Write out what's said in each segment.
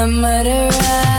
a murderer.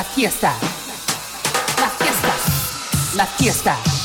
La fiesta. La fiesta. La fiesta.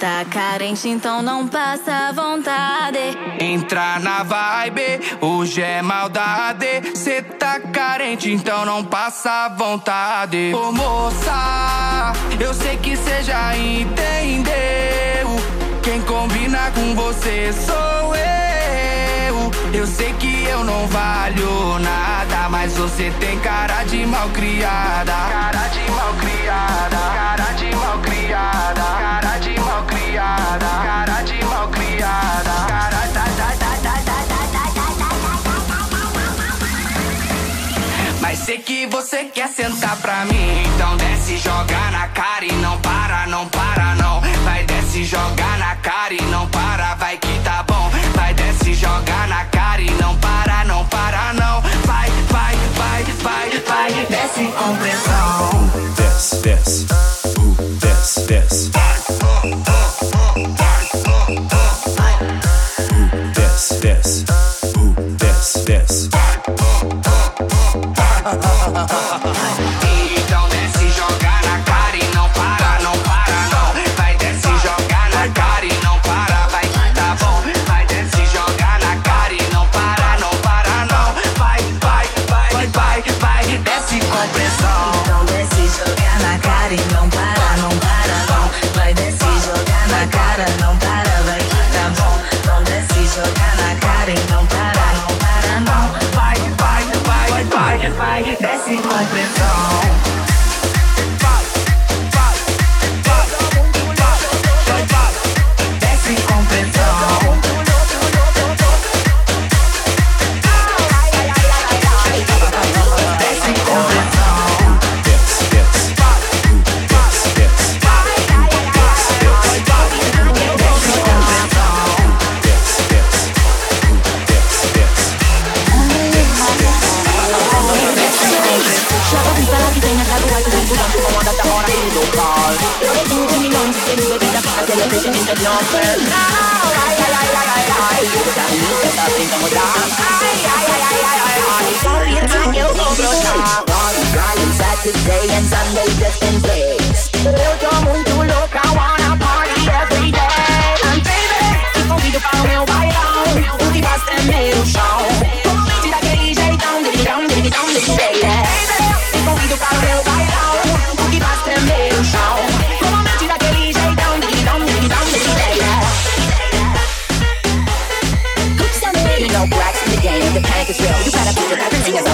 Tá carente, então não passa vontade. Entra na vibe, hoje é maldade. Cê tá carente, então não passa vontade. Ô moça, eu sei que cê já entendeu. Quem combina com você sou eu. Eu sei que eu não valho nada, mas você tem cara de mal criada. Cara de mal você quer sentar pra mim, então desce, joga na cara e não para, não para não. Vai desce, joga na cara e não para, vai que tá bom. Vai desce, joga na cara e não para, não para não. Vai, vai, vai, vai, vai, desce com pressão. This, this, ooh, this, this. Ooh, this, this, ooh, this, this. Então ora il vocale Loro tutti mi non si sembra di capire se le pesce mi sta notte Ai ai ai ai ai ai Io da lì I sta sentendo da Ai ai ai ai ai ai Saturday and Sunday just in place tô muito louca, wanna party every day And baby, te convido para o meu bailão O que basta é meu show Convite daquele jeitão, digidão, digidão, digidão, digidão Baby, te the panic. You gotta your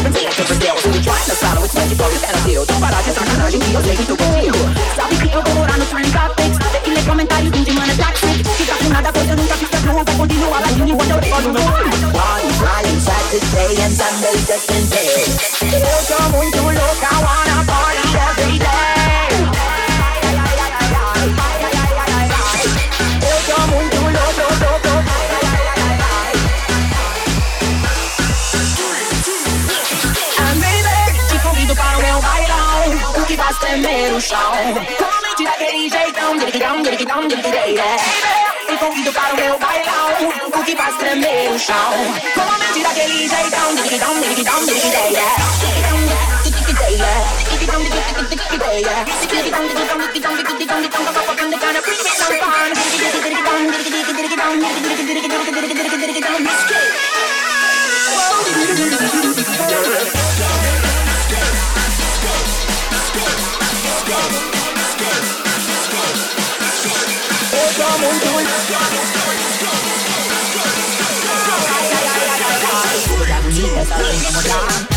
you you you? Party, flying Saturday and Sunday, just in bed. Io sono molto I wanna party. Tremer o chão. Comente daquele jeitão Dirigidão, dirigidão, dirigidei Te convido para o meu bailão O que faz tremer o chão. Comente daquele jeitão Dirigidão, dirigidão, Let's go. let's go, let's go, let's go. Let's go, let's go, let's go, let's go. Let's go, let's go, let's go, let's go. Let's go, let's go, let's go, let's go. Let's go, let's go, let's go, let's go.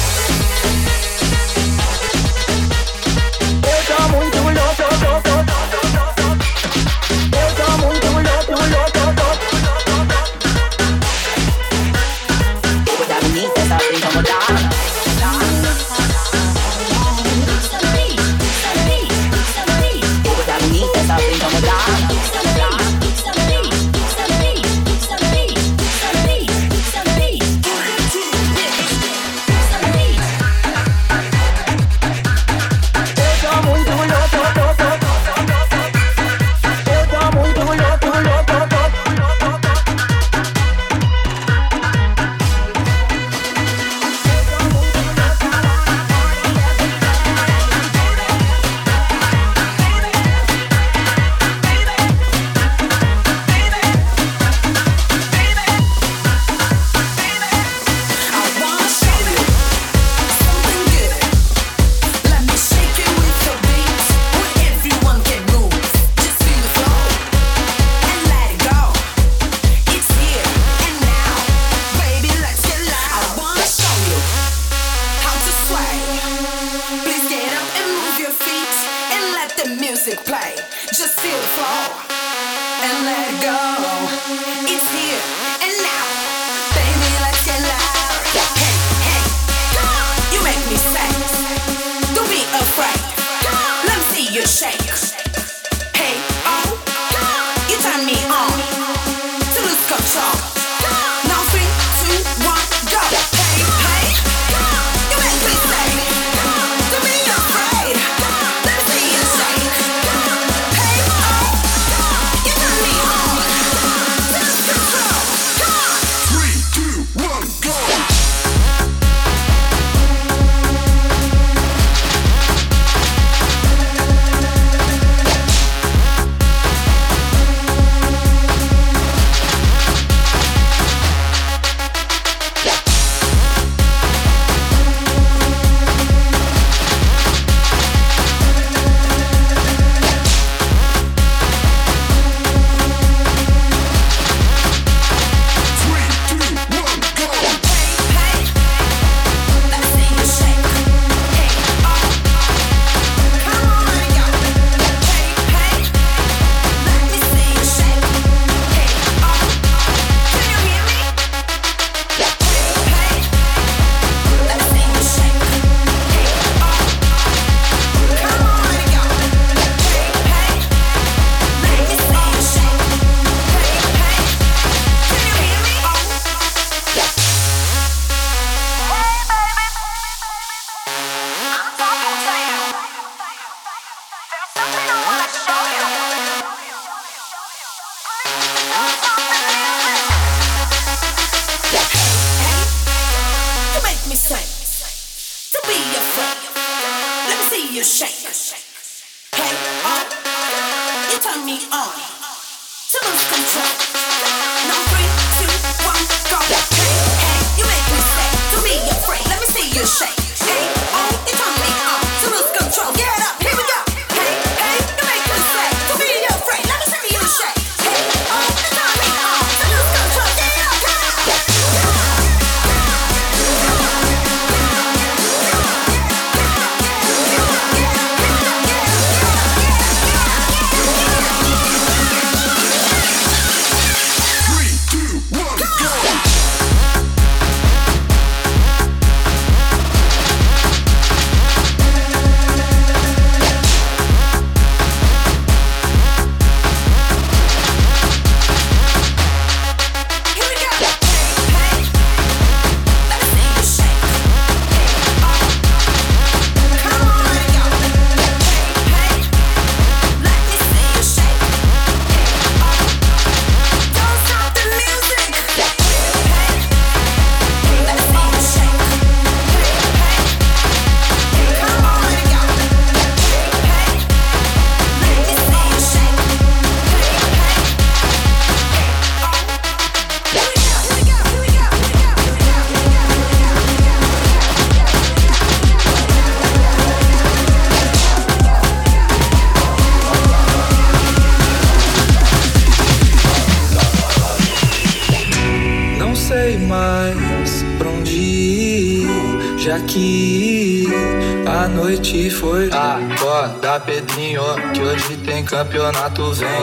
turn me on to lose control.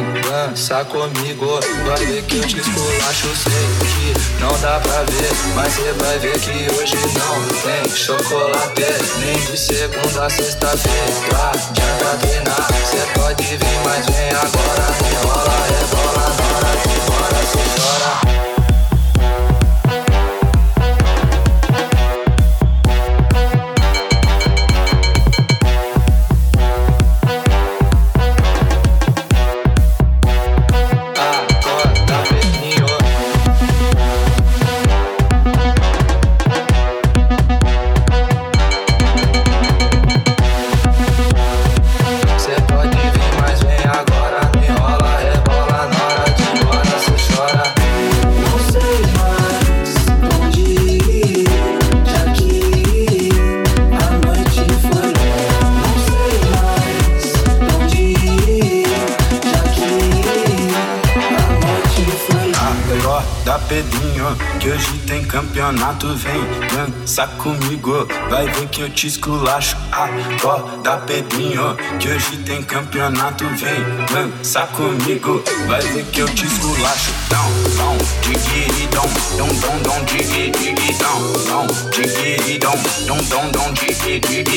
Dança comigo, vai ver que eu te esculacho Sei que não dá pra ver Mas você vai ver que hoje não tem chocolate. Nem de segunda a sexta-feira Já De treinar cê pode vir Mas vem agora, rebola, é rebola Na bora, cê campeonato. Vem dança comigo, vai ver que eu te esculacho. Acorda, Pedrinho, que hoje tem campeonato. Vem dança comigo, vai ver que eu te esculacho. Dão, dão, digiri, dom, dom, dom, dom, digi, digi, dom, dom, digiri, dom, dom, dom, dom, digi, digi,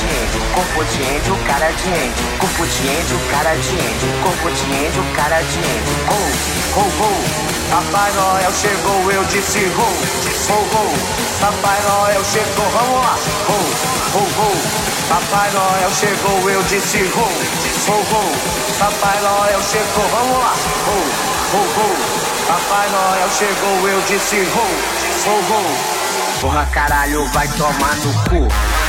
de índio. Corpo de índio, cara de índio. Corpo de índio, cara de índio. Corpo de índio, cara de índio. Ho, ho. Papai Noel chegou, eu disse ho, ho, ho. Papai Noel chegou, vamos lá. Ho, ho, ho. Papai Noel chegou, eu disse ho, ho, ho. Papai Noel chegou, vamos lá. Ho, ho, ho. Papai Noel chegou, eu disse ho, ho, ho. Porra caralho, vai tomar no cu.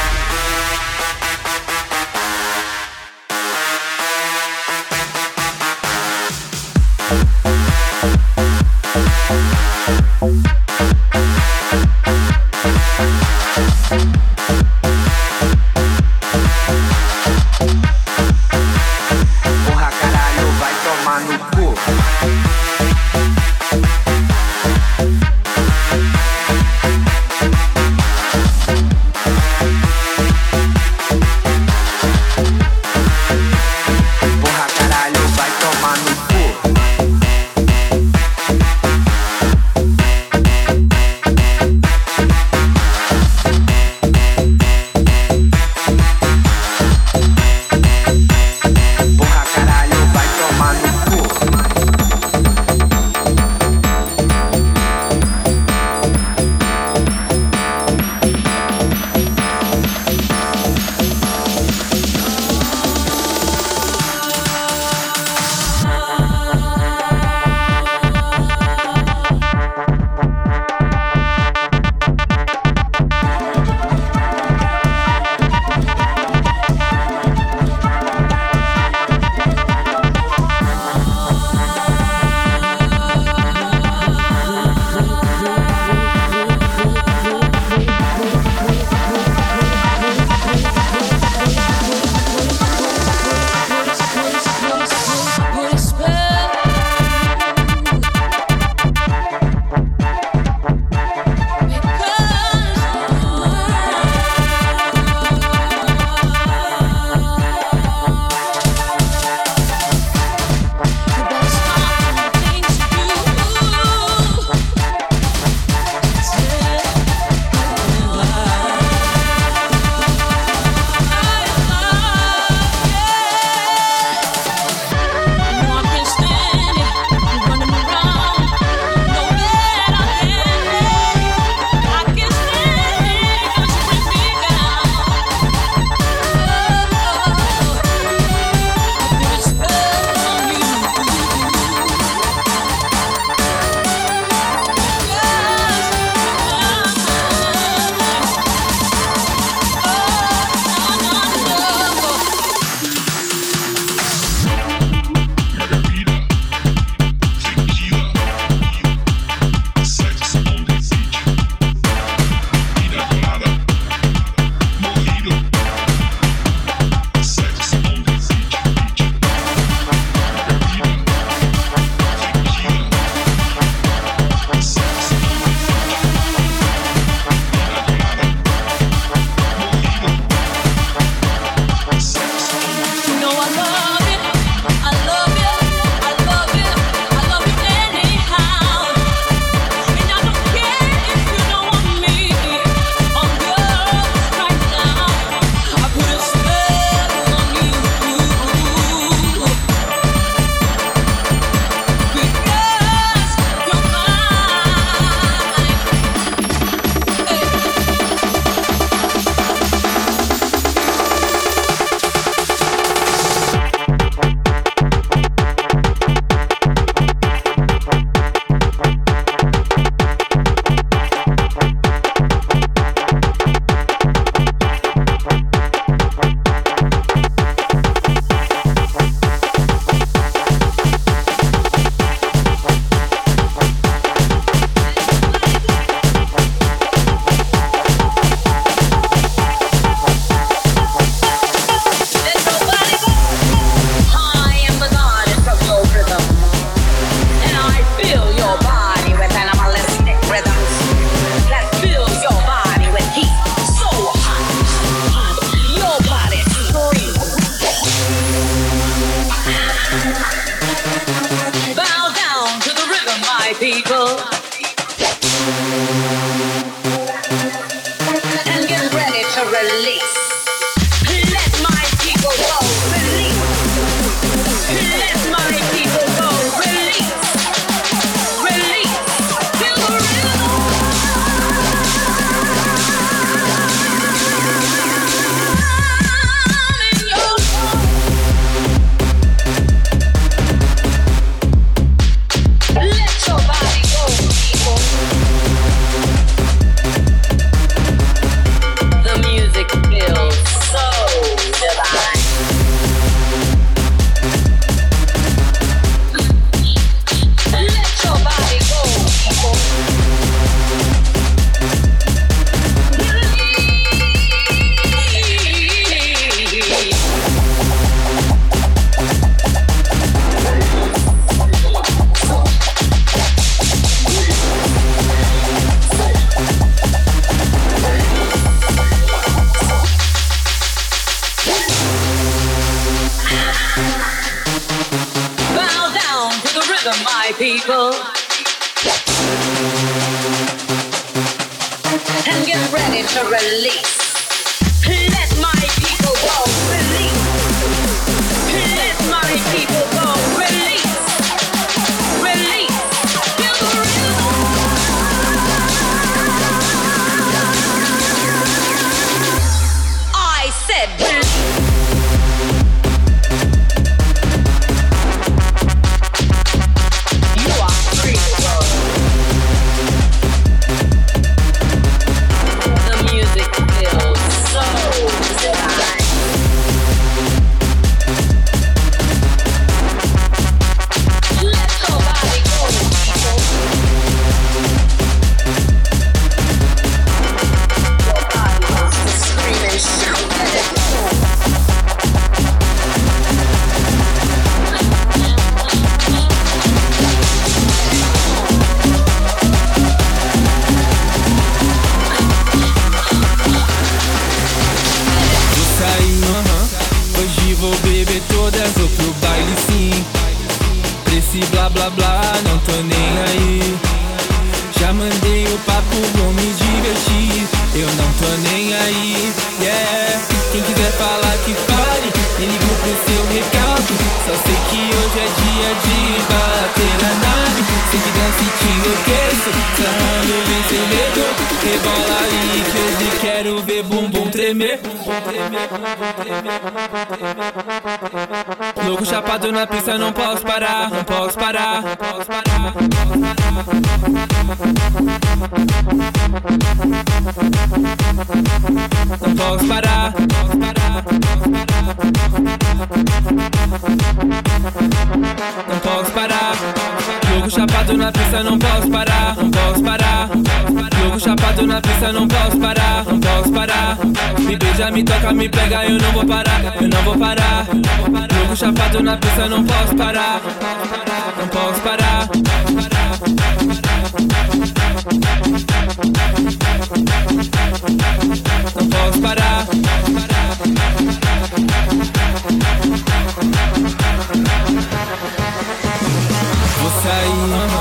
Vou sair,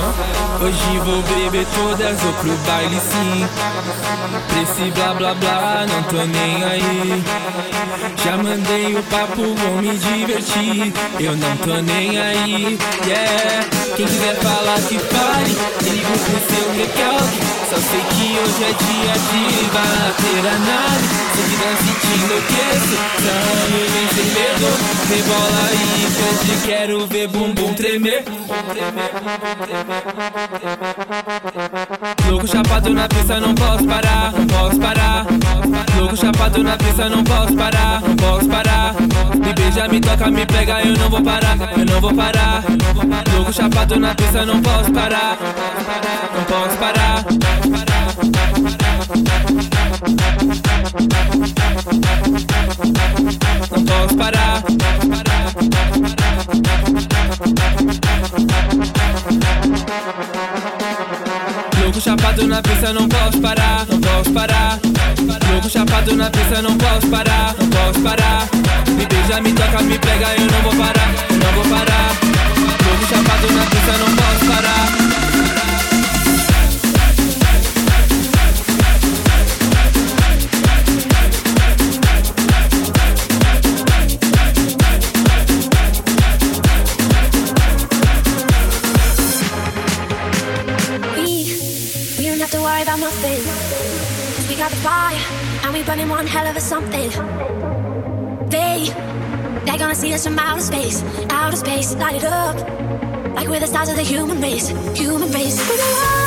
hoje vou beber todas, vou pro baile sim. Pra esse blá blá blá, não tô nem aí. Já mandei o papo, vou me divertir. Eu não tô nem aí, yeah. Quem quiser falar que fale, me liga pro seu recalque. Só sei que hoje é dia de bater a nave. Sei que dança te enlouqueço, Sabe, vem sem medo. Rebola aí, hoje quero ver bumbum tremer. Louco chapado na pista, não posso parar, posso parar. Louco chapado na pista, não posso parar, posso parar. Me beija, me toca, me pega, eu não vou parar, eu não vou parar. Louco chapado na pista, não posso parar, não posso parar. Não posso parar. Chapado na pista, não posso parar, não posso parar. Louco chapado na pista, não posso parar, não posso parar. Me beija, me toca, me pega, eu não vou parar, não vou parar. Louco chapado na pista, não posso parar. Fire, and we burning one hell of a something. They, they're gonna see us from outer space, outer space, light it up. Like we're the stars of the human race, human race.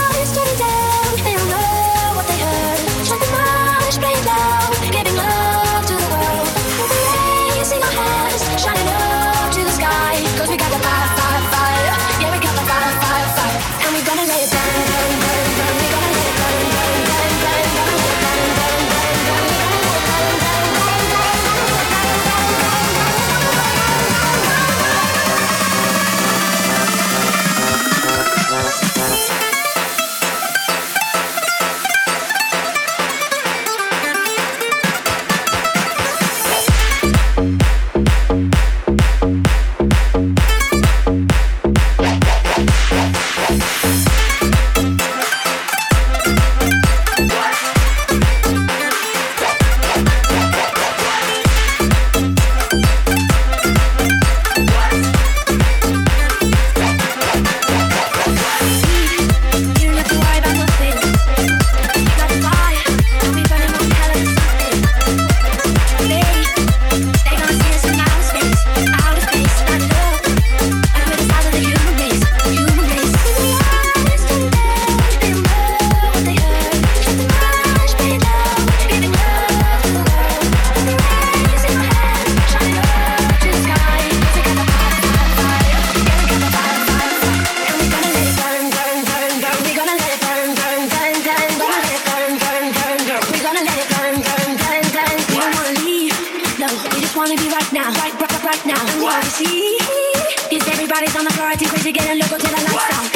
What?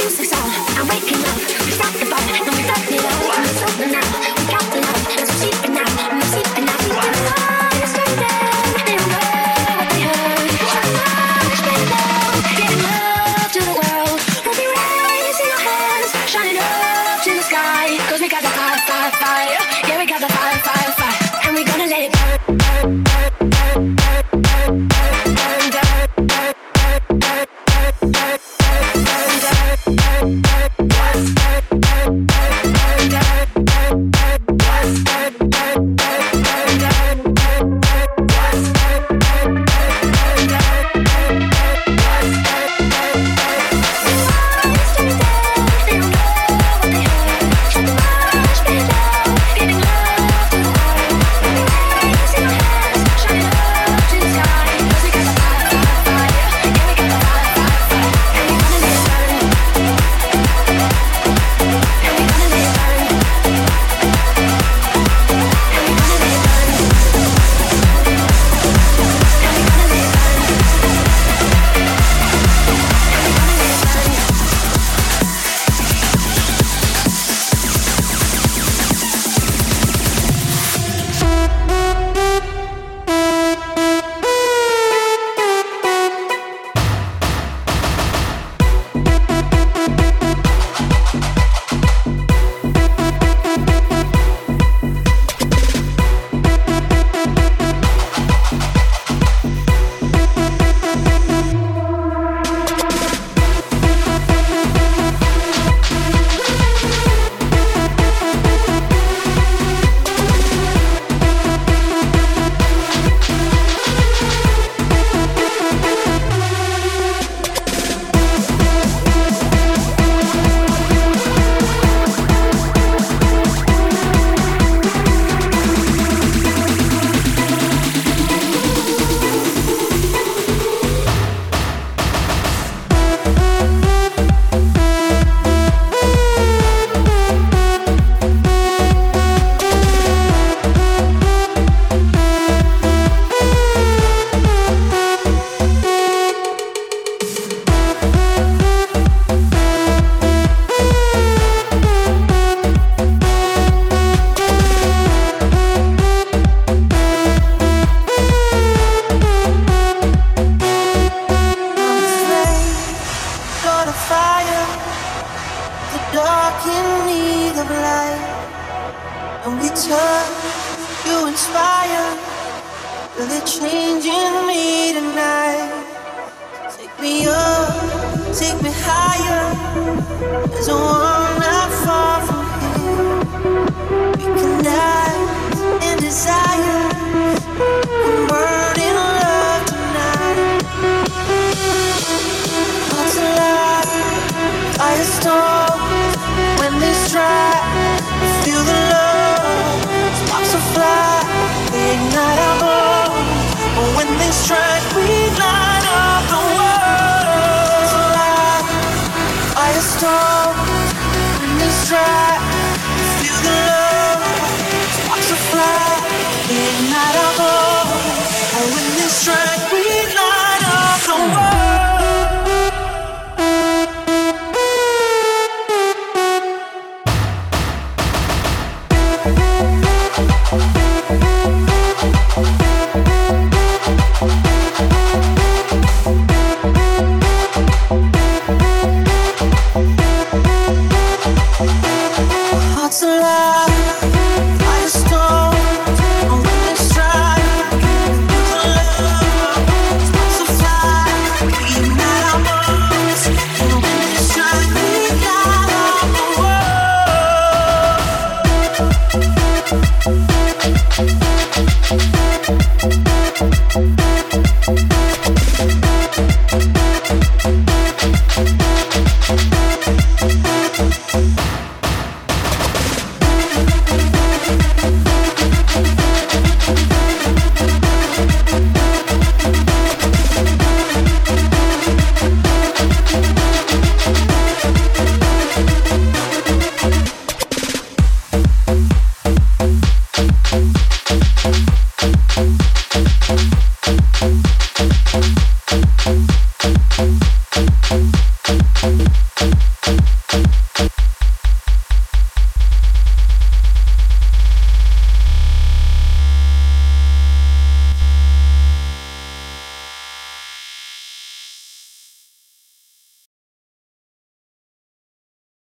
strength we